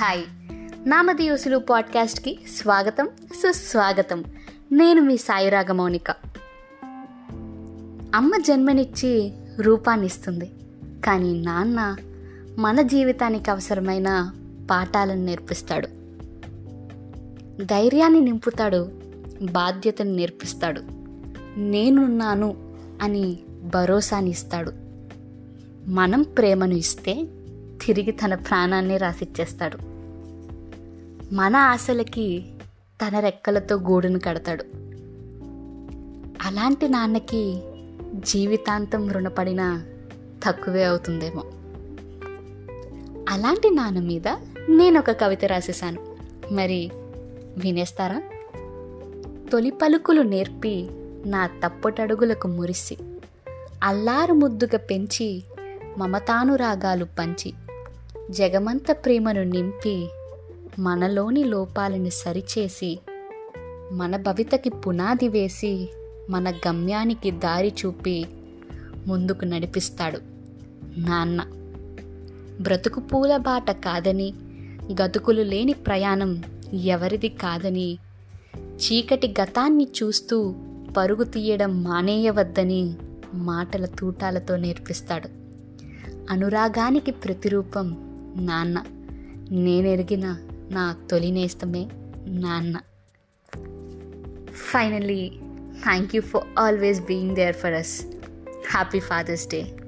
Hi. నామదియోసులు పాడ్కాస్ట్కి స్వాగతం సుస్వాగతం. నేను మీ సాయిరాగ మౌనిక. అమ్మ జన్మనిచ్చి రూపాన్నిస్తుంది. కానీ నాన్న మన జీవితానికి అవసరమైన పాఠాలను నేర్పిస్తాడు. ధైర్యాన్ని నింపుతాడు బాధ్యతను నేర్పిస్తాడు. నేనున్నాను అని భరోసాని ఇస్తాడు మనం ప్రేమను ఇస్తే తిరిగి తన ప్రాణాన్ని రాసిచ్చేస్తాడు. మన ఆశలకి తన రెక్కలతో గూడును కడతాడు. అలాంటి నాన్నకి జీవితాంతం రుణపడిన తక్కువే అవుతుందేమో. అలాంటి నాన్న మీద నేను ఒక కవిత రాసేసాను మరి వినేస్తారా? తొలి పలుకులు నేర్పి నా తప్పుటడుగులకు మురిసి అల్లారు ముద్దుగా పెంచి మమతానురాగాలు పంచి జగమంత ప్రేమను నింపి మనలోని లోపాలను సరిచేసి మన భవితకి పునాది వేసి మన గమ్యానికి దారి చూపి ముందుకు నడిపిస్తాడు నాన్న. బ్రతుకు పూల బాట కాదని గతుకులు లేని ప్రయాణం ఎవరిది కాదని చీకటి గతాన్ని చూస్తూ పరుగు తీయడం మానేయవద్దని మాటల తూటాలతో నేర్పిస్తాడు. అనురాగానికి ప్రతిరూపం నాన్న. నేనెరిగిన నా తొలి నేస్తమే నాన్న. Finally thank you for always being there for us happy father's day